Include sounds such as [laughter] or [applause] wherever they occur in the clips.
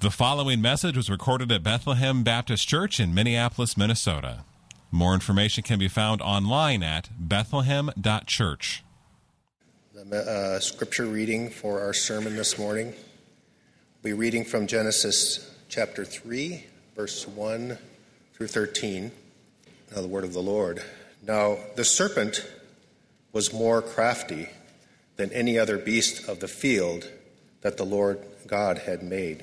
The following message was recorded at Bethlehem Baptist Church in Minneapolis, Minnesota. More information can be found online at bethlehem.church. The uh, scripture reading for our sermon this morning we'll be reading from Genesis chapter 3, verse 1 through 13. Now, the word of the Lord. Now, the serpent was more crafty than any other beast of the field that the Lord God had made.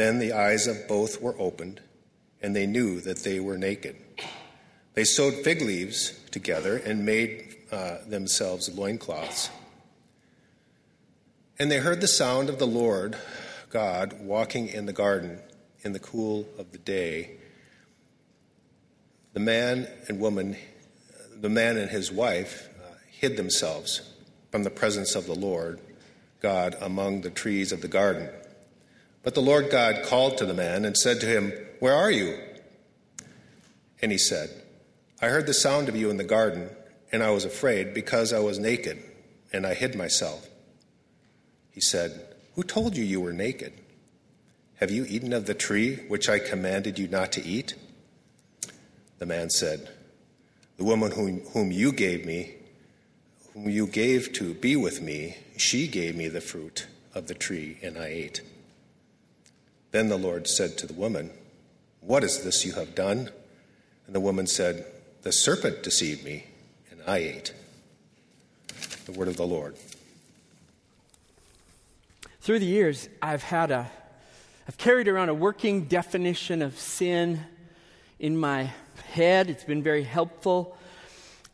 Then the eyes of both were opened, and they knew that they were naked. They sewed fig leaves together and made uh, themselves loincloths. And they heard the sound of the Lord God walking in the garden in the cool of the day. The man and woman, the man and his wife, uh, hid themselves from the presence of the Lord God among the trees of the garden. But the Lord God called to the man and said to him, Where are you? And he said, I heard the sound of you in the garden, and I was afraid because I was naked, and I hid myself. He said, Who told you you were naked? Have you eaten of the tree which I commanded you not to eat? The man said, The woman whom, whom you gave me, whom you gave to be with me, she gave me the fruit of the tree, and I ate. Then the Lord said to the woman, What is this you have done? And the woman said, The serpent deceived me, and I ate. The word of the Lord. Through the years, I've had a, I've carried around a working definition of sin in my head. It's been very helpful.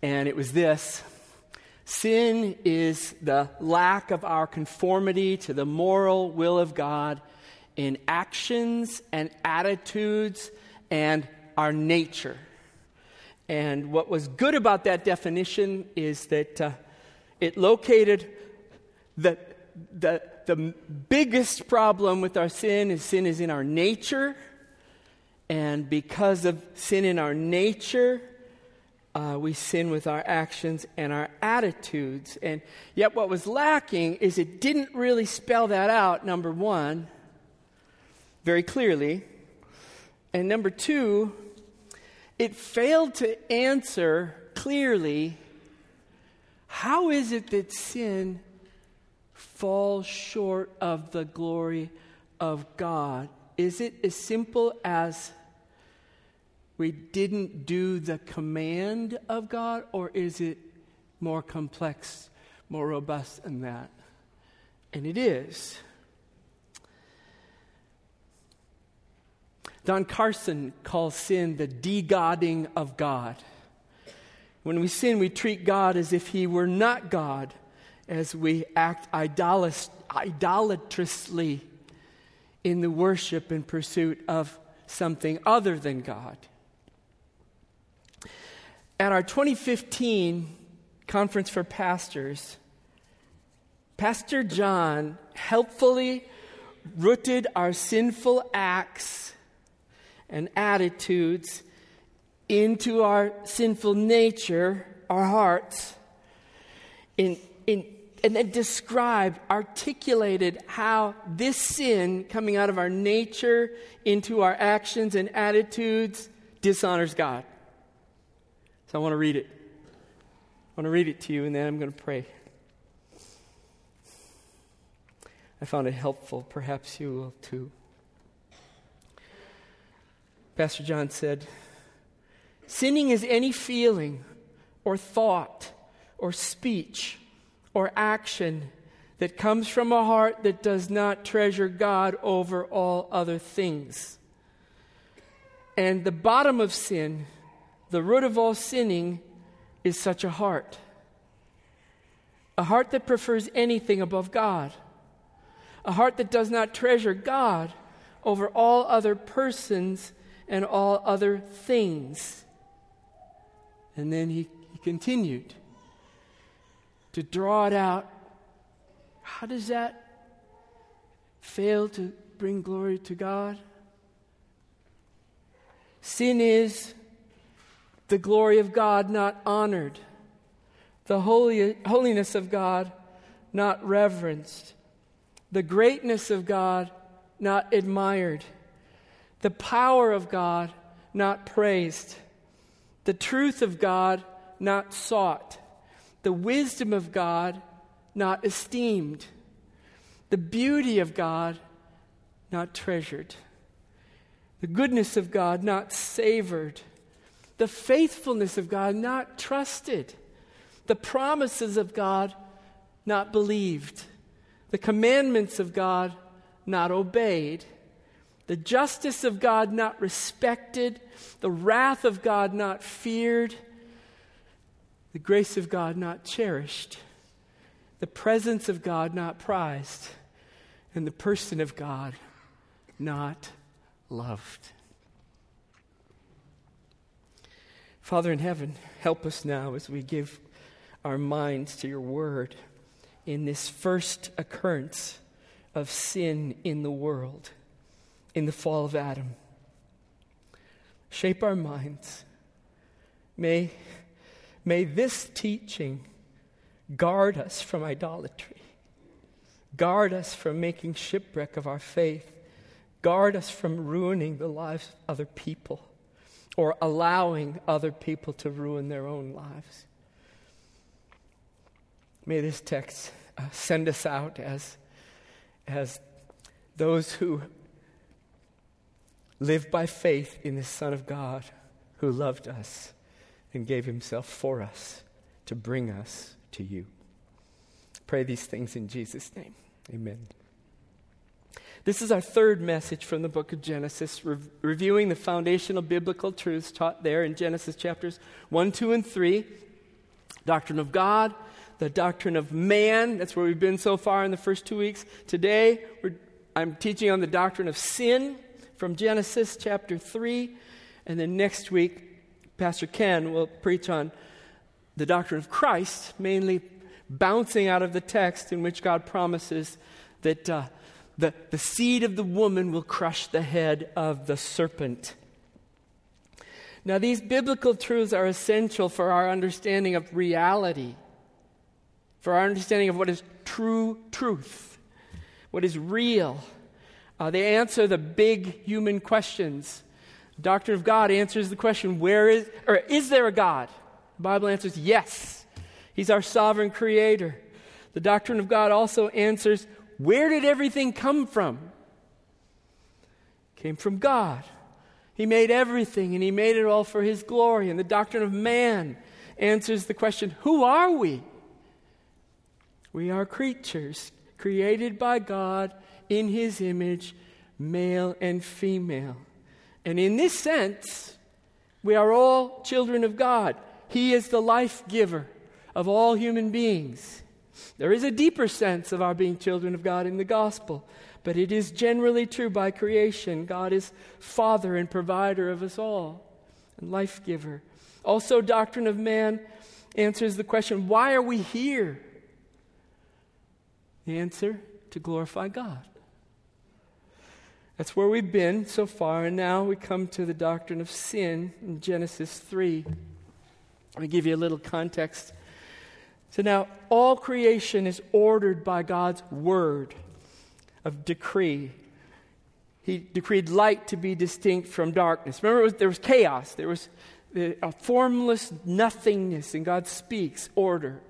And it was this Sin is the lack of our conformity to the moral will of God in actions and attitudes and our nature. And what was good about that definition is that uh, it located the, the, the biggest problem with our sin is sin is in our nature. And because of sin in our nature, uh, we sin with our actions and our attitudes. And yet, what was lacking is it didn't really spell that out, number one very clearly. And number two, it failed to answer clearly how is it that sin falls short of the glory of God? Is it as simple as we didn't do the command of God, or is it more complex, more robust than that? And it is. Don Carson calls sin the de-godding of God. When we sin, we treat God as if He were not God, as we act idolatrously in the worship and pursuit of something other than God. At our 2015 conference for pastors, Pastor John helpfully rooted our sinful acts and attitudes into our sinful nature, our hearts, in, in, and then described, articulated how this sin coming out of our nature into our actions and attitudes dishonors God. So I want to read it. I want to read it to you, and then I'm going to pray. I found it helpful. Perhaps you will too. Pastor John said, Sinning is any feeling or thought or speech or action that comes from a heart that does not treasure God over all other things. And the bottom of sin, the root of all sinning, is such a heart. A heart that prefers anything above God. A heart that does not treasure God over all other persons and all other things. And then he, he continued to draw it out. How does that fail to bring glory to God? Sin is the glory of God not honored, the holy, holiness of God not reverenced, the greatness of God not admired, the power of God not praised, the truth of God not sought, the wisdom of God not esteemed, the beauty of God not treasured, the goodness of God not savored, the faithfulness of God not trusted, the promises of God not believed, the commandments of God not obeyed, the justice of God not respected, the wrath of God not feared, the grace of God not cherished, the presence of God not prized, and the person of God not loved. Father in heaven, help us now as we give our minds to your word in this first occurrence of sin in the world, in the fall of Adam. Shape our minds. May, may this teaching guard us from idolatry, guard us from making shipwreck of our faith, guard us from ruining the lives of other people or allowing other people to ruin their own lives. May this text uh, send us out as, as those who live by faith in the Son of God who loved us and gave himself for us to bring us to you. Pray these things in Jesus' name. Amen. This is our third message from the book of Genesis, re- reviewing the foundational biblical truths taught there in Genesis chapters 1, 2, and 3. Doctrine of God, the doctrine of man. That's where we've been so far in the first two weeks. Today, I'm teaching on the doctrine of sin from Genesis chapter 3. And then next week, Pastor Ken will preach on the doctrine of Christ, mainly bouncing out of the text in which God promises that. Uh, the, the seed of the woman will crush the head of the serpent. Now, these biblical truths are essential for our understanding of reality, for our understanding of what is true truth, what is real. Uh, they answer the big human questions. Doctrine of God answers the question, where is, or is there a God? The Bible answers yes. He's our sovereign creator. The doctrine of God also answers, where did everything come from? Came from God. He made everything and he made it all for his glory. And the doctrine of man answers the question who are we? We are creatures created by God in his image, male and female. And in this sense, we are all children of God. He is the life giver of all human beings. There is a deeper sense of our being children of God in the gospel, but it is generally true by creation. God is Father and provider of us all, and life giver. Also, doctrine of man answers the question why are we here? The answer to glorify God. That's where we've been so far, and now we come to the doctrine of sin in Genesis 3. Let me give you a little context so now all creation is ordered by God's word of decree. He decreed light to be distinct from darkness. Remember, was, there was chaos, there was a formless nothingness, and God speaks order.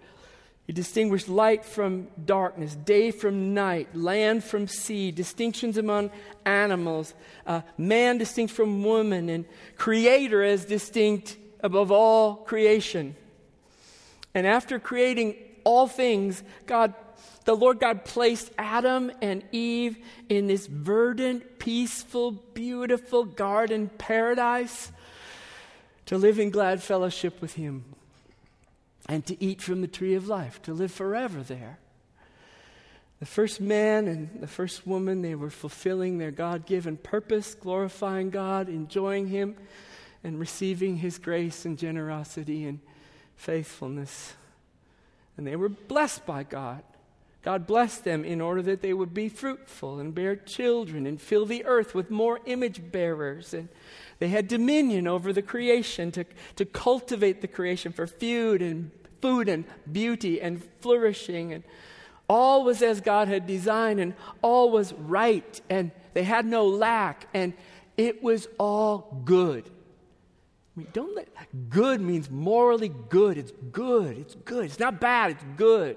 He distinguished light from darkness, day from night, land from sea, distinctions among animals, uh, man distinct from woman, and creator as distinct above all creation. And after creating all things, God, the Lord God placed Adam and Eve in this verdant, peaceful, beautiful garden paradise to live in glad fellowship with Him and to eat from the tree of life, to live forever there. The first man and the first woman, they were fulfilling their God given purpose, glorifying God, enjoying Him, and receiving His grace and generosity and faithfulness. And they were blessed by God. God blessed them in order that they would be fruitful and bear children and fill the earth with more image bearers. And they had dominion over the creation to, to cultivate the creation for food and food and beauty and flourishing. And all was as God had designed, and all was right, and they had no lack, and it was all good. I mean, don't let good means morally good. It's good. It's good. It's not bad. It's good.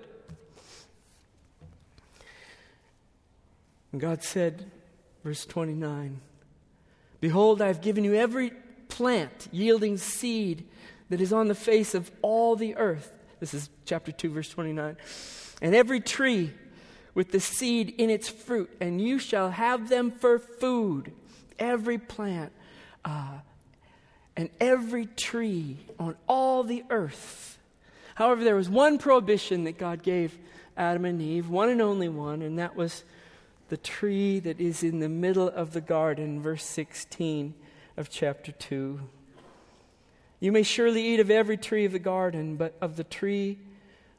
And God said, verse 29, Behold, I have given you every plant yielding seed that is on the face of all the earth. This is chapter 2, verse 29. And every tree with the seed in its fruit, and you shall have them for food. Every plant uh, and every tree on all the earth. However, there was one prohibition that God gave Adam and Eve, one and only one, and that was the tree that is in the middle of the garden, verse 16 of chapter 2. You may surely eat of every tree of the garden, but of the tree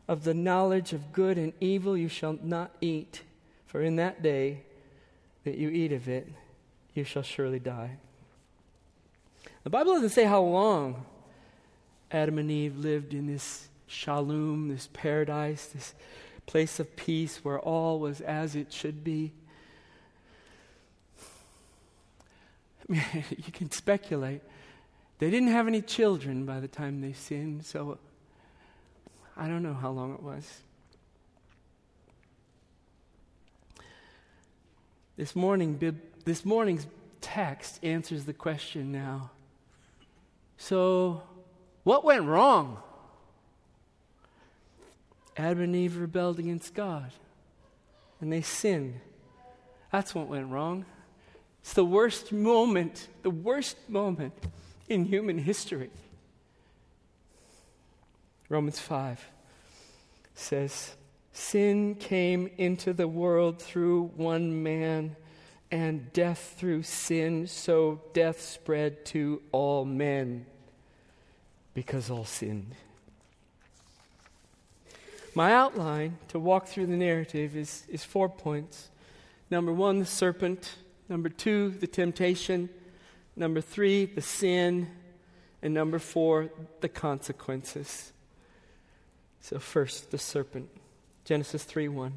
of the knowledge of good and evil you shall not eat, for in that day that you eat of it, you shall surely die. The Bible doesn't say how long Adam and Eve lived in this shalom, this paradise, this place of peace where all was as it should be. [laughs] you can speculate. They didn't have any children by the time they sinned, so I don't know how long it was. This morning, this morning's text answers the question now. So, what went wrong? Adam and Eve rebelled against God, and they sinned. That's what went wrong. It's the worst moment, the worst moment in human history. Romans 5 says, Sin came into the world through one man, and death through sin, so death spread to all men because all sinned. My outline to walk through the narrative is, is four points. Number one, the serpent. Number two, the temptation. Number three, the sin. And number four, the consequences. So, first, the serpent. Genesis 3 1.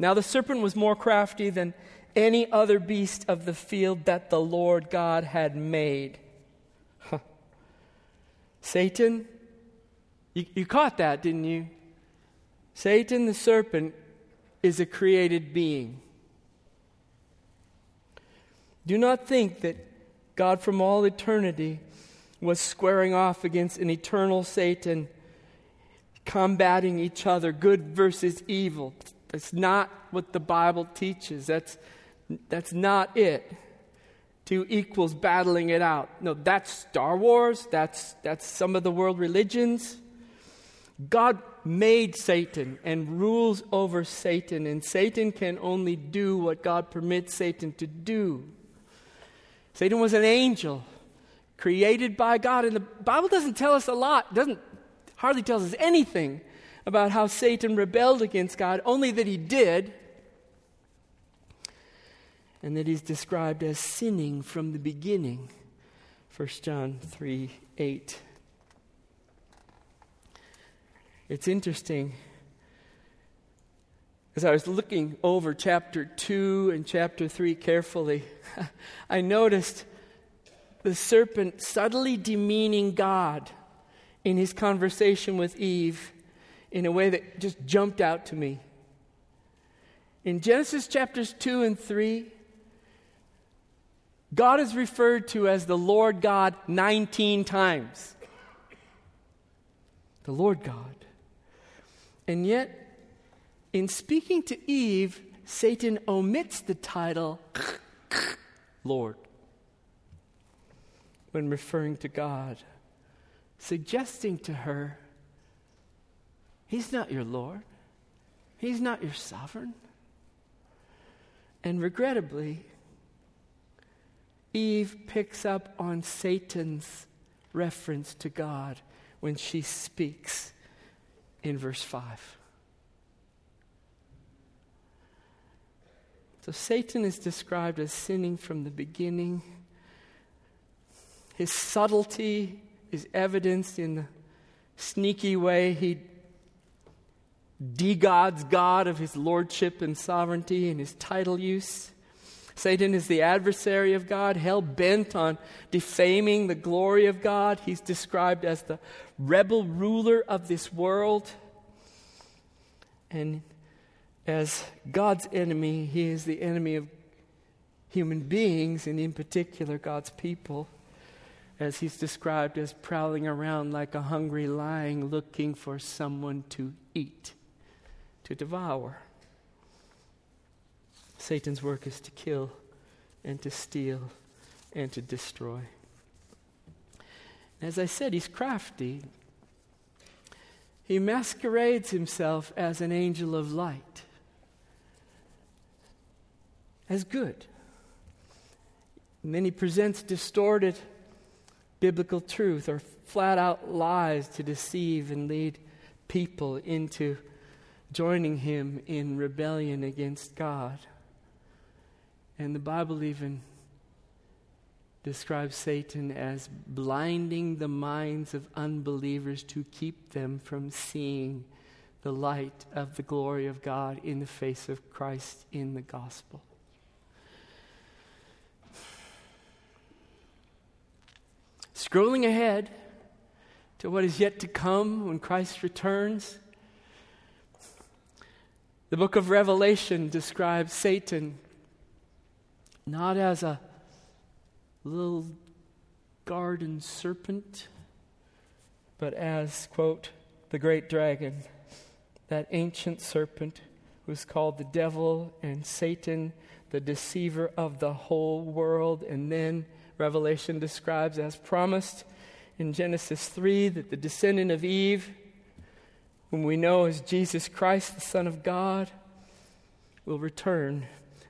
Now the serpent was more crafty than any other beast of the field that the Lord God had made. Satan, you, you caught that, didn't you? Satan, the serpent, is a created being. Do not think that God from all eternity was squaring off against an eternal Satan, combating each other, good versus evil. That's not what the Bible teaches. That's, that's not it. Two equals battling it out. No, that's Star Wars. That's, that's some of the world religions. God made Satan and rules over Satan, and Satan can only do what God permits Satan to do. Satan was an angel created by God. And the Bible doesn't tell us a lot, doesn't hardly tells us anything about how Satan rebelled against God, only that he did. And that he's described as sinning from the beginning. 1 John 3 8. It's interesting as I was looking over chapter 2 and chapter 3 carefully, [laughs] I noticed the serpent subtly demeaning God in his conversation with Eve in a way that just jumped out to me. In Genesis chapters 2 and 3, God is referred to as the Lord God 19 times. The Lord God. And yet, in speaking to Eve, Satan omits the title Lord when referring to God, suggesting to her, He's not your Lord, He's not your sovereign. And regrettably, Eve picks up on Satan's reference to God when she speaks in verse 5. So Satan is described as sinning from the beginning. His subtlety is evidenced in the sneaky way he de-gods God of his lordship and sovereignty and his title use. Satan is the adversary of God, hell bent on defaming the glory of God. He's described as the rebel ruler of this world. And as God's enemy, he is the enemy of human beings, and in particular, God's people, as he's described as prowling around like a hungry lion looking for someone to eat, to devour. Satan's work is to kill and to steal and to destroy. As I said, he's crafty. He masquerades himself as an angel of light, as good. And then he presents distorted biblical truth or flat out lies to deceive and lead people into joining him in rebellion against God. And the Bible even describes Satan as blinding the minds of unbelievers to keep them from seeing the light of the glory of God in the face of Christ in the gospel. Scrolling ahead to what is yet to come when Christ returns, the book of Revelation describes Satan not as a little garden serpent, but as, quote, the great dragon, that ancient serpent who is called the devil and Satan, the deceiver of the whole world. And then Revelation describes, as promised in Genesis 3, that the descendant of Eve, whom we know as Jesus Christ, the Son of God, will return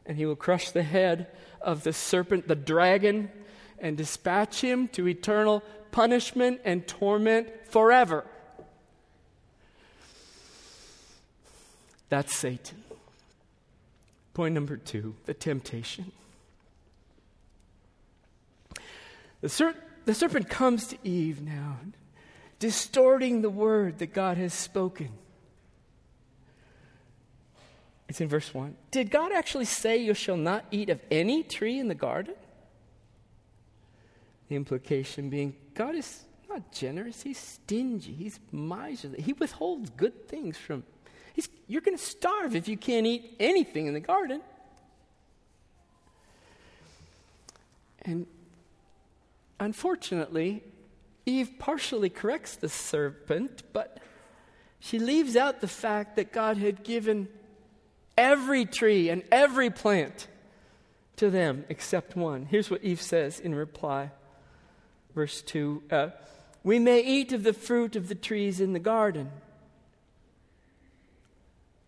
and he will crush the head of the serpent, the dragon, and dispatch him to eternal punishment and torment forever. That's Satan. Point number two the temptation. The, ser- the serpent comes to Eve now, distorting the word that God has spoken. It's in verse 1. Did God actually say, You shall not eat of any tree in the garden? The implication being, God is not generous, He's stingy, He's miserly. He withholds good things from. He's, you're going to starve if you can't eat anything in the garden. And unfortunately, Eve partially corrects the serpent, but she leaves out the fact that God had given every tree and every plant to them except one. Here's what Eve says in reply. Verse 2 uh, We may eat of the fruit of the trees in the garden.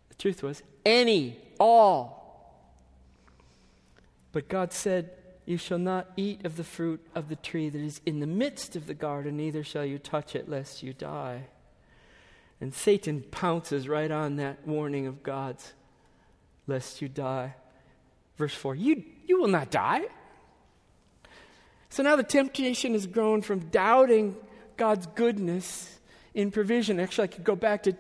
The truth was, any, all. But God said, You shall not eat of the fruit of the tree that is in the midst of the garden, neither shall you touch it, lest you die. And Satan pounces right on that warning of God's lest you die. Verse 4 You, you will not die. So now the temptation has grown from doubting God's goodness in provision. Actually, I could go back to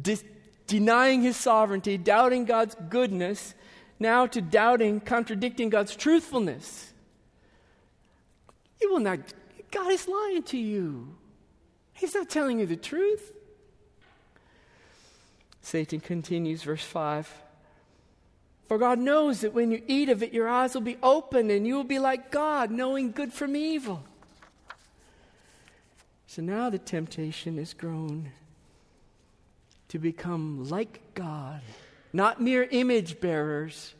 dis- denying his sovereignty, doubting God's goodness, now to doubting, contradicting God's truthfulness. You will not, God is lying to you. He's not telling you the truth. Satan continues, verse 5. For God knows that when you eat of it, your eyes will be opened and you will be like God, knowing good from evil. So now the temptation is grown to become like God, not mere image bearers,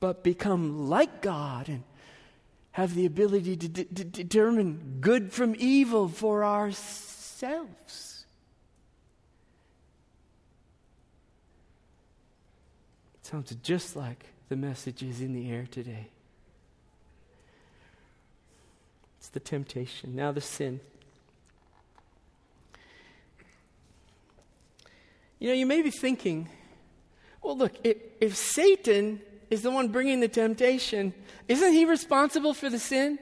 but become like God and have the ability to, de- to determine good from evil for ourselves. It sounds just like the messages in the air today. It's the temptation, now the sin. You know, you may be thinking, well, look, if, if Satan is the one bringing the temptation, isn't he responsible for the sin?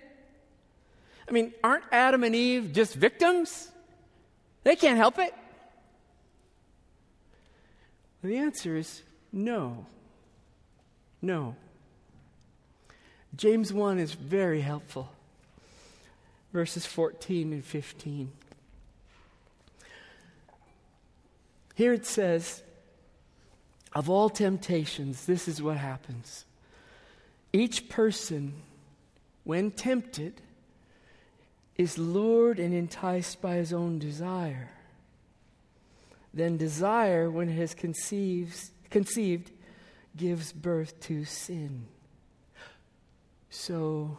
I mean, aren't Adam and Eve just victims? They can't help it. The answer is no. No. James 1 is very helpful. Verses 14 and 15. Here it says, of all temptations, this is what happens. Each person, when tempted, is lured and enticed by his own desire. Then desire, when it has conceived, conceived gives birth to sin. So,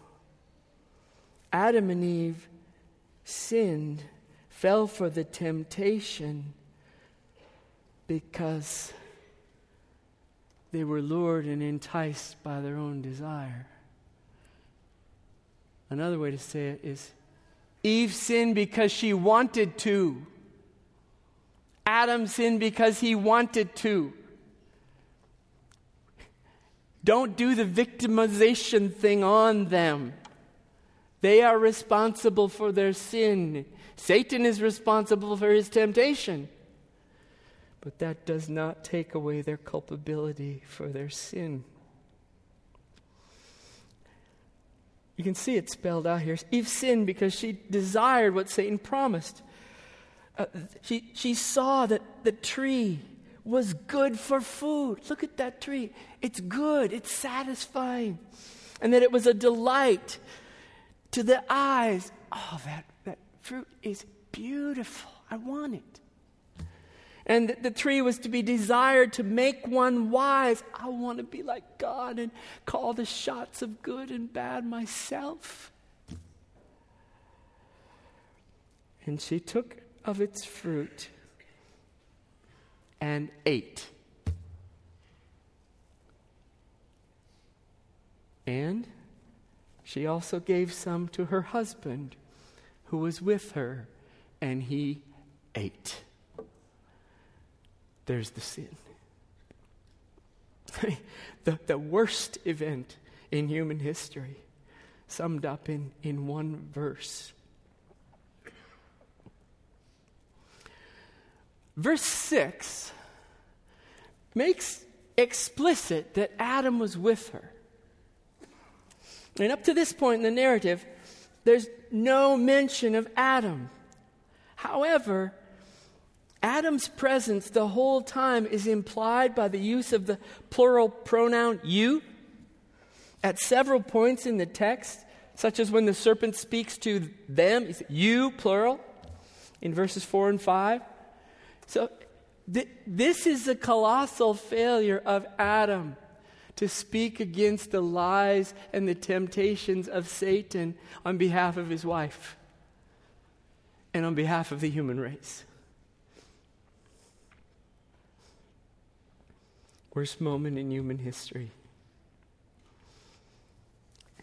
Adam and Eve sinned, fell for the temptation because they were lured and enticed by their own desire. Another way to say it is Eve sinned because she wanted to. Adam sinned because he wanted to. Don't do the victimization thing on them. They are responsible for their sin. Satan is responsible for his temptation. But that does not take away their culpability for their sin. You can see it spelled out here. Eve sinned because she desired what Satan promised. Uh, she, she saw that the tree was good for food. Look at that tree. It's good, it's satisfying. And that it was a delight to the eyes. Oh, that, that fruit is beautiful. I want it and the tree was to be desired to make one wise. I want to be like God and call the shots of good and bad myself. And she took of its fruit and ate. And she also gave some to her husband who was with her, and he ate there's the sin. [laughs] the, the worst event in human history, summed up in, in one verse. Verse 6 makes explicit that Adam was with her. And up to this point in the narrative, there's no mention of Adam. However, Adam's presence the whole time is implied by the use of the plural pronoun you at several points in the text, such as when the serpent speaks to them, you, plural, in verses 4 and 5. So, th- this is a colossal failure of Adam to speak against the lies and the temptations of Satan on behalf of his wife and on behalf of the human race. Worst moment in human history.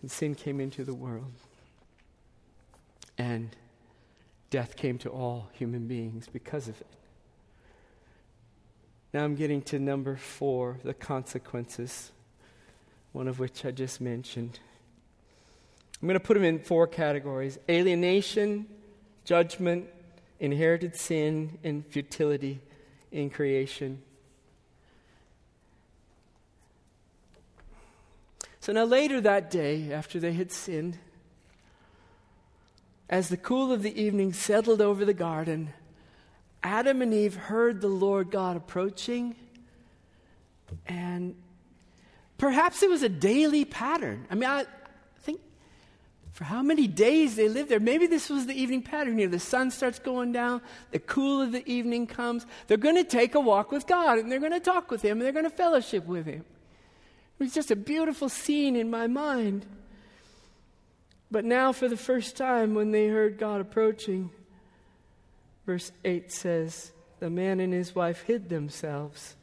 And sin came into the world. And death came to all human beings because of it. Now I'm getting to number four the consequences, one of which I just mentioned. I'm going to put them in four categories alienation, judgment, inherited sin, and futility in creation. So now, later that day, after they had sinned, as the cool of the evening settled over the garden, Adam and Eve heard the Lord God approaching, and perhaps it was a daily pattern. I mean, I think for how many days they lived there, maybe this was the evening pattern. You know, the sun starts going down, the cool of the evening comes. They're going to take a walk with God, and they're going to talk with Him, and they're going to fellowship with Him. It was just a beautiful scene in my mind. But now, for the first time, when they heard God approaching, Verse 8 says, The man and his wife hid themselves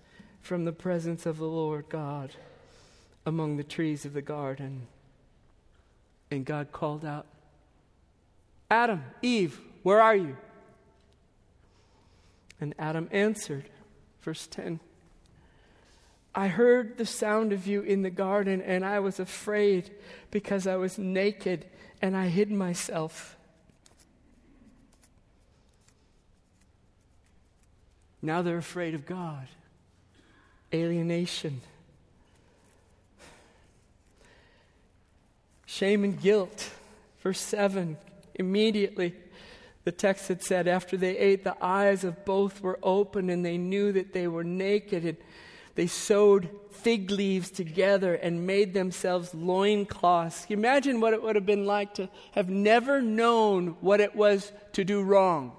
from the presence of the Lord God among the trees of the garden. And God called out, Adam, Eve, where are you? And Adam answered, verse 10 I heard the sound of you in the garden, and I was afraid because I was naked and I hid myself. Now they're afraid of God. Alienation. Shame and guilt. Verse 7 immediately the text had said, after they ate, the eyes of both were open and they knew that they were naked. And they sewed fig leaves together and made themselves loincloths. Imagine what it would have been like to have never known what it was to do wrong?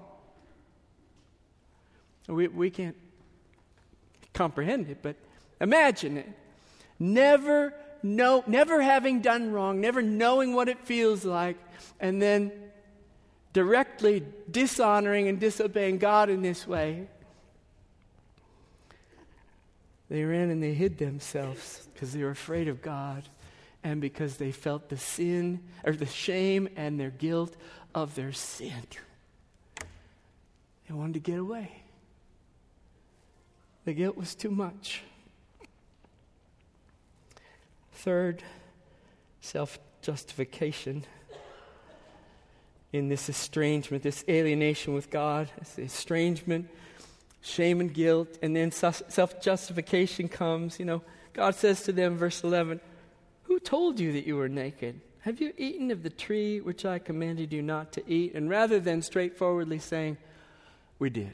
We, we can't comprehend it, but imagine it. Never know, never having done wrong, never knowing what it feels like, and then directly dishonoring and disobeying God in this way. They ran and they hid themselves because they were afraid of God and because they felt the sin or the shame and their guilt of their sin. They wanted to get away. The guilt was too much. Third, self justification in this estrangement, this alienation with God, this estrangement, shame and guilt, and then self justification comes. You know, God says to them, verse 11, Who told you that you were naked? Have you eaten of the tree which I commanded you not to eat? And rather than straightforwardly saying, We did.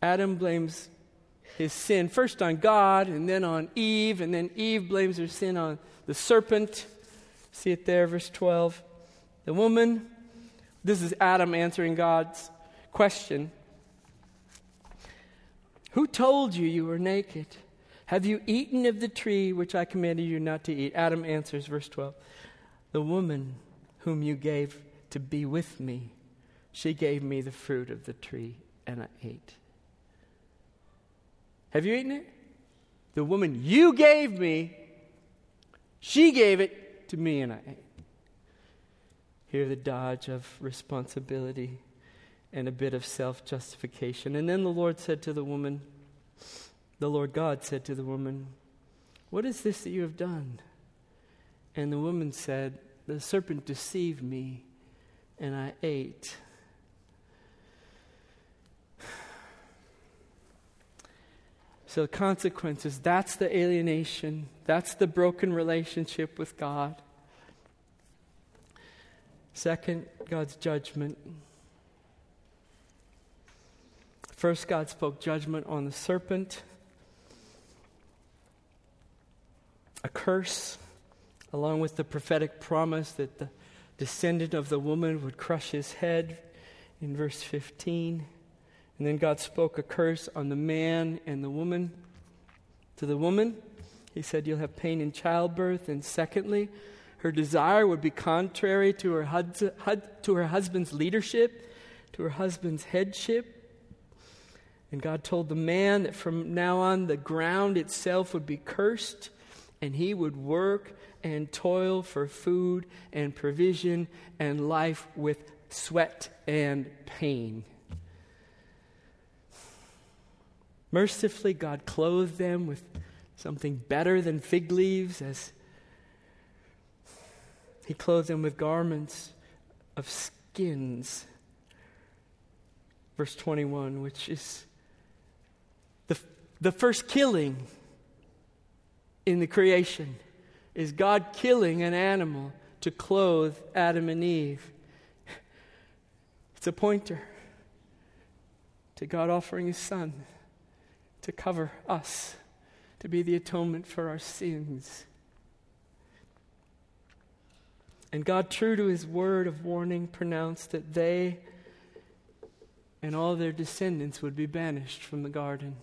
Adam blames his sin first on God and then on Eve, and then Eve blames her sin on the serpent. See it there, verse 12. The woman, this is Adam answering God's question Who told you you were naked? Have you eaten of the tree which I commanded you not to eat? Adam answers, verse 12. The woman whom you gave to be with me, she gave me the fruit of the tree, and I ate. Have you eaten it? The woman you gave me, she gave it to me and I ate. Here, the dodge of responsibility and a bit of self justification. And then the Lord said to the woman, the Lord God said to the woman, What is this that you have done? And the woman said, The serpent deceived me, and I ate. [sighs] So, the consequences that's the alienation, that's the broken relationship with God. Second, God's judgment. First, God spoke judgment on the serpent, a curse, along with the prophetic promise that the descendant of the woman would crush his head in verse 15. And then God spoke a curse on the man and the woman. To the woman, he said, You'll have pain in childbirth. And secondly, her desire would be contrary to her, to her husband's leadership, to her husband's headship. And God told the man that from now on the ground itself would be cursed, and he would work and toil for food and provision and life with sweat and pain. Mercifully, God clothed them with something better than fig leaves as He clothed them with garments of skins. Verse 21, which is the, first killing in the creation, is God killing an animal to clothe Adam and Eve. It's a pointer. to God offering His Son to cover us, to be the atonement for our sins. And God, true to His word of warning, pronounced that they and all their descendants would be banished from the garden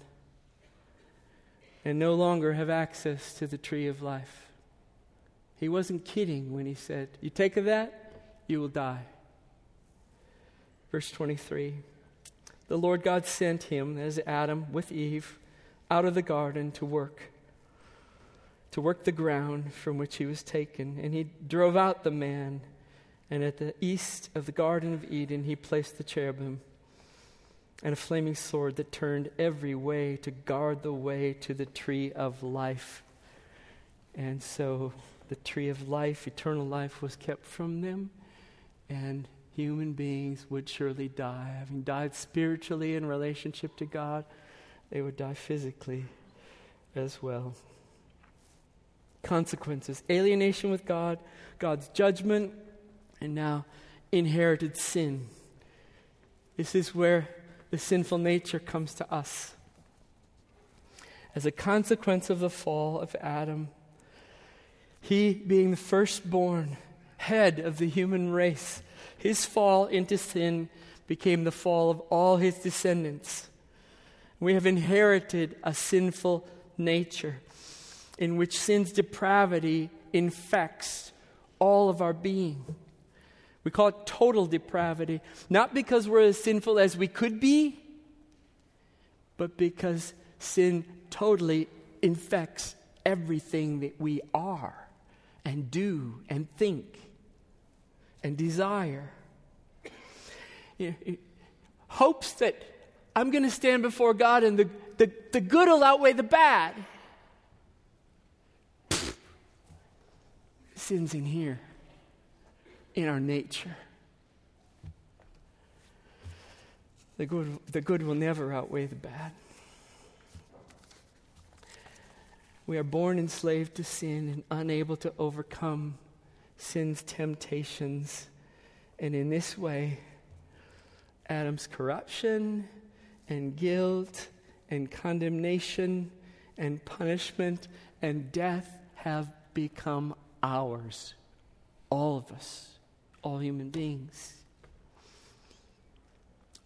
and no longer have access to the tree of life. He wasn't kidding when he said, You take of that, you will die. Verse 23 The Lord God sent him, as Adam with Eve, out of the garden to work, to work the ground from which he was taken. And he drove out the man, and at the east of the Garden of Eden, he placed the cherubim and a flaming sword that turned every way to guard the way to the tree of life. And so the tree of life, eternal life, was kept from them, and human beings would surely die. Having died spiritually in relationship to God, they would die physically as well. Consequences alienation with God, God's judgment, and now inherited sin. This is where the sinful nature comes to us. As a consequence of the fall of Adam, he being the firstborn, head of the human race, his fall into sin became the fall of all his descendants. We have inherited a sinful nature in which sin's depravity infects all of our being. We call it total depravity, not because we're as sinful as we could be, but because sin totally infects everything that we are and do and think and desire. You know, hopes that I'm going to stand before God and the, the, the good will outweigh the bad. Sin's in here in our nature. The good, the good will never outweigh the bad. We are born enslaved to sin and unable to overcome sin's temptations. And in this way, Adam's corruption and guilt and condemnation and punishment and death have become ours. All of us all human beings.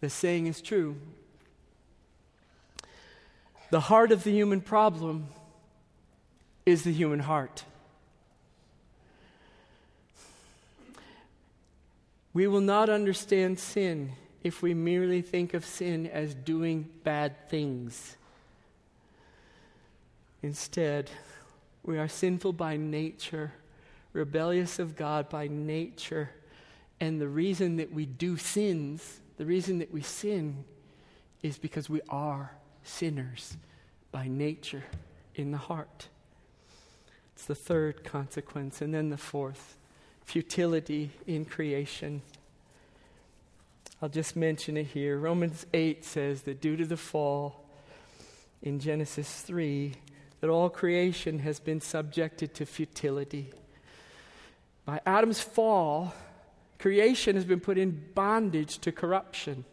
The saying is true. The heart of the human problem is the human heart. We will not understand sin if we merely think of sin as doing bad things. Instead, we are sinful by nature, rebellious of God by nature, and the reason that we do sins, the reason that we sin, is because we are sinners by nature in the heart. It's the third consequence. And then the fourth futility in creation. I'll just mention it here. Romans 8 says that due to the fall in Genesis 3, that all creation has been subjected to futility. By Adam's fall, Creation has been put in bondage to corruption.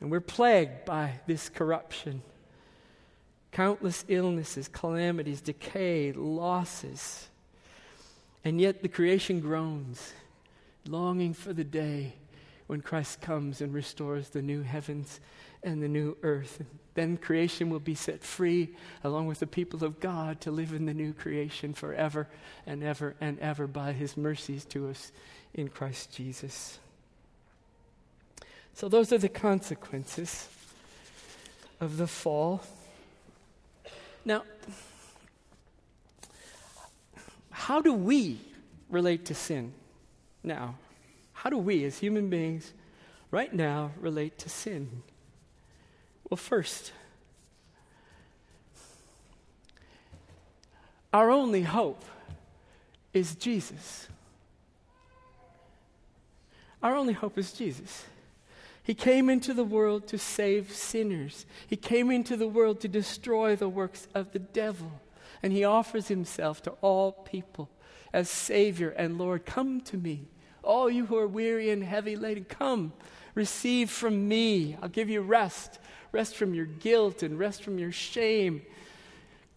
And we're plagued by this corruption. Countless illnesses, calamities, decay, losses. And yet the creation groans, longing for the day when Christ comes and restores the new heavens and the new earth. Then creation will be set free along with the people of God to live in the new creation forever and ever and ever by his mercies to us in Christ Jesus. So, those are the consequences of the fall. Now, how do we relate to sin now? How do we, as human beings, right now, relate to sin? Well, first, our only hope is Jesus. Our only hope is Jesus. He came into the world to save sinners. He came into the world to destroy the works of the devil. And he offers himself to all people as Savior and Lord. Come to me, all you who are weary and heavy laden, come, Receive from me. I'll give you rest. Rest from your guilt and rest from your shame.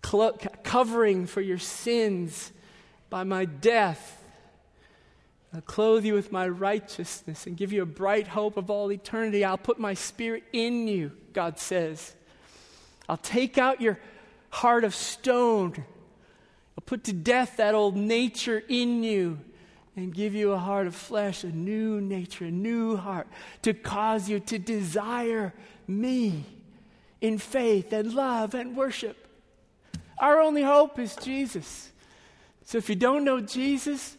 Clo- covering for your sins by my death. I'll clothe you with my righteousness and give you a bright hope of all eternity. I'll put my spirit in you, God says. I'll take out your heart of stone. I'll put to death that old nature in you and give you a heart of flesh, a new nature, a new heart to cause you to desire me in faith and love and worship. Our only hope is Jesus. So if you don't know Jesus,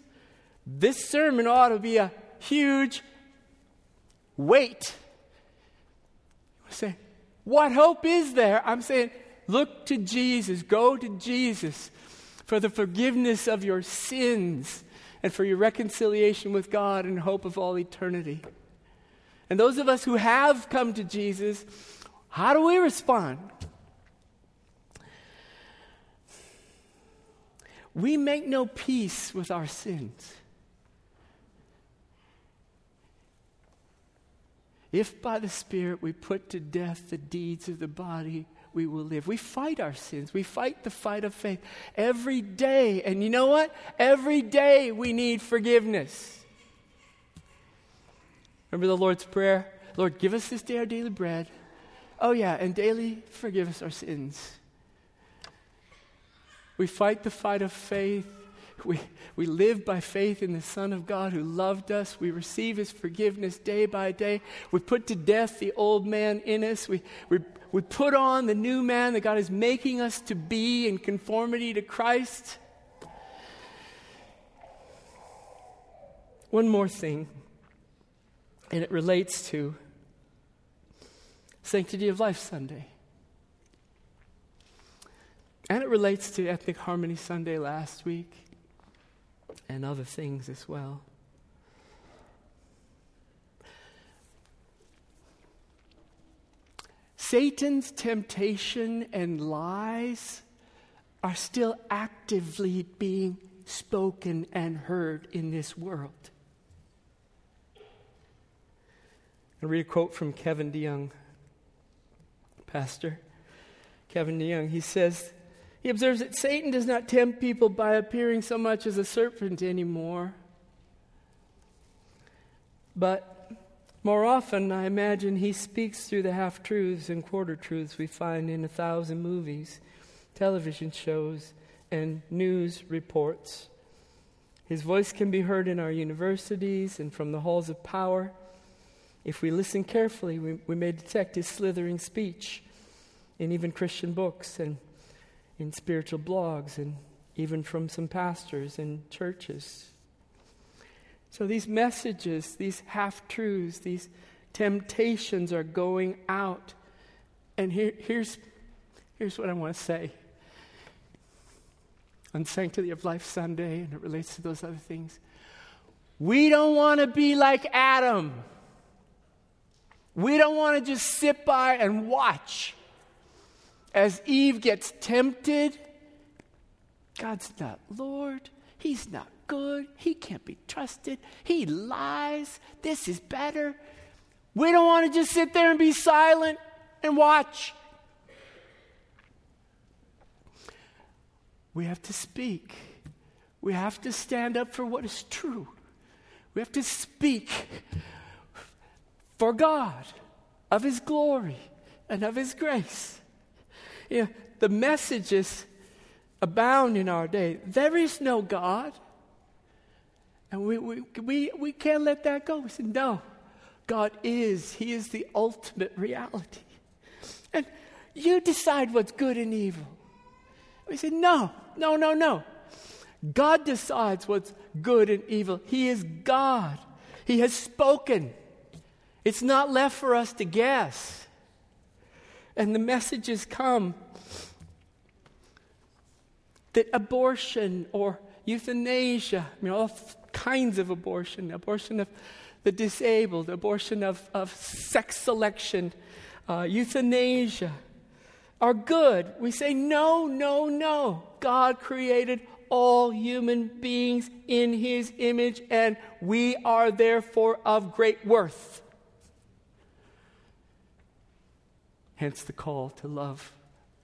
this sermon ought to be a huge weight. You say, what hope is there? I'm saying, look to Jesus, go to Jesus for the forgiveness of your sins and for your reconciliation with God and hope of all eternity. And those of us who have come to Jesus, how do we respond? We make no peace with our sins. If by the Spirit we put to death the deeds of the body, we will live. We fight our sins. We fight the fight of faith every day. And you know what? Every day we need forgiveness. Remember the Lord's Prayer? Lord, give us this day our daily bread. Oh, yeah, and daily forgive us our sins. We fight the fight of faith. We, we live by faith in the Son of God who loved us. We receive his forgiveness day by day. We put to death the old man in us. We, we, we put on the new man that God is making us to be in conformity to Christ. One more thing, and it relates to Sanctity of Life Sunday. And it relates to Ethnic Harmony Sunday last week and other things as well. Satan's temptation and lies are still actively being spoken and heard in this world. I read a quote from Kevin DeYoung, pastor. Kevin DeYoung, he says, he observes that Satan does not tempt people by appearing so much as a serpent anymore. But more often, I imagine he speaks through the half truths and quarter truths we find in a thousand movies, television shows, and news reports. His voice can be heard in our universities and from the halls of power. If we listen carefully, we, we may detect his slithering speech in even Christian books and in spiritual blogs and even from some pastors and churches. So these messages, these half truths, these temptations are going out. And here, here's, here's what I want to say. On Sanctity of Life Sunday, and it relates to those other things. We don't want to be like Adam. We don't want to just sit by and watch as Eve gets tempted, God's not Lord. He's not good. He can't be trusted. He lies. This is better. We don't want to just sit there and be silent and watch. We have to speak. We have to stand up for what is true. We have to speak for God, of His glory, and of His grace. You know, the messages abound in our day. There is no God. And we, we, we, we can't let that go. We say, no, God is. He is the ultimate reality. And you decide what's good and evil. We say, no, no, no, no. God decides what's good and evil. He is God. He has spoken. It's not left for us to guess and the messages come that abortion or euthanasia, I mean, all kinds of abortion, abortion of the disabled, abortion of, of sex selection, uh, euthanasia, are good. We say, no, no, no. God created all human beings in his image, and we are therefore of great worth. Hence the call to love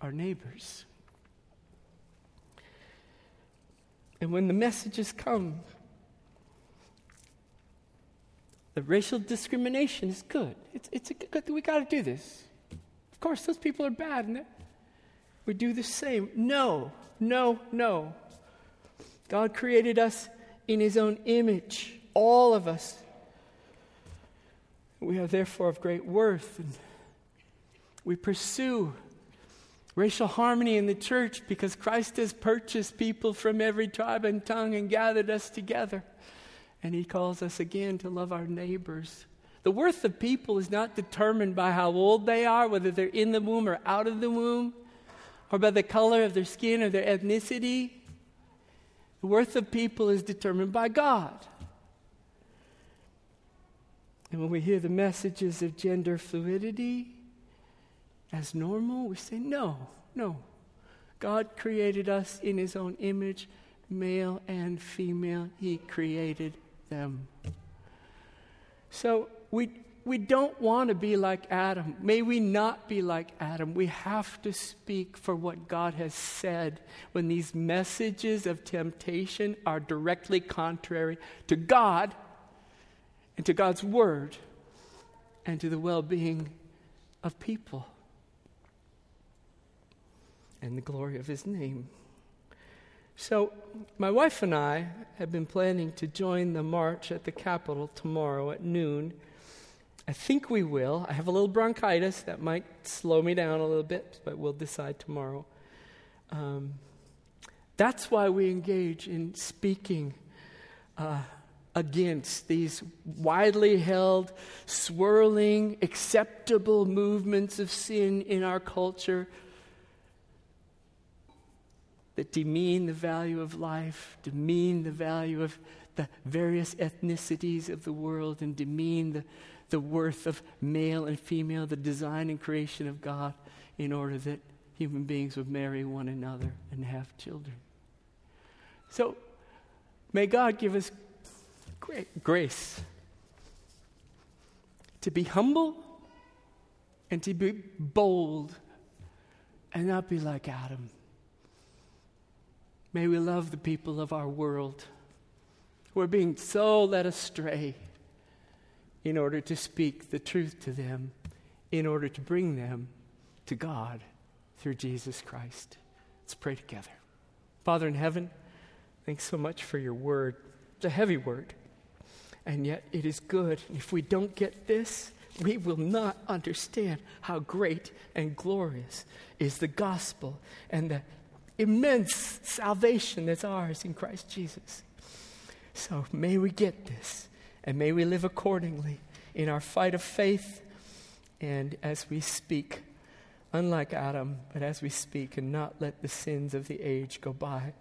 our neighbors. And when the messages come, the racial discrimination is good. It's, it's a good we got to do this. Of course, those people are bad, and we do the same. No, no, no. God created us in His own image, all of us. We are therefore of great worth, and we pursue racial harmony in the church because Christ has purchased people from every tribe and tongue and gathered us together. And He calls us again to love our neighbors. The worth of people is not determined by how old they are, whether they're in the womb or out of the womb, or by the color of their skin or their ethnicity. The worth of people is determined by God. And when we hear the messages of gender fluidity as normal, we say, no, no. God created us in His own image, male and female. He created them. So we, we don't want to be like Adam. May we not be like Adam. We have to speak for what God has said when these messages of temptation are directly contrary to God and to God's word and to the well being of people and the glory of his name. So, my wife and I have been planning to join the march at the Capitol tomorrow at noon. I think we will. I have a little bronchitis that might slow me down a little bit, but we'll decide tomorrow. Um, that's why we engage in speaking uh, against these widely held, swirling, acceptable movements of sin in our culture that demean the value of life, demean the value of the various ethnicities of the world, and demean the, the worth of male and female, the design and creation of God, in order that human beings would marry one another and have children. So, may God give us great grace to be humble and to be bold and not be like Adam. May we love the people of our world who are being so led astray in order to speak the truth to them, in order to bring them to God through Jesus Christ. Let's pray together. Father in heaven, thanks so much for your word. It's a heavy word, and yet it is good. If we don't get this, we will not understand how great and glorious is the gospel and the immense salvation that's ours in Christ Jesus. So may we get this, and may we live accordingly in our fight of faith and as we speak, unlike Adam, but as we speak and not let the sins of the age go by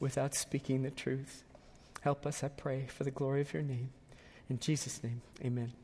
without speaking the truth. Help us, I pray, for the glory of your name. In Jesus' name, amen.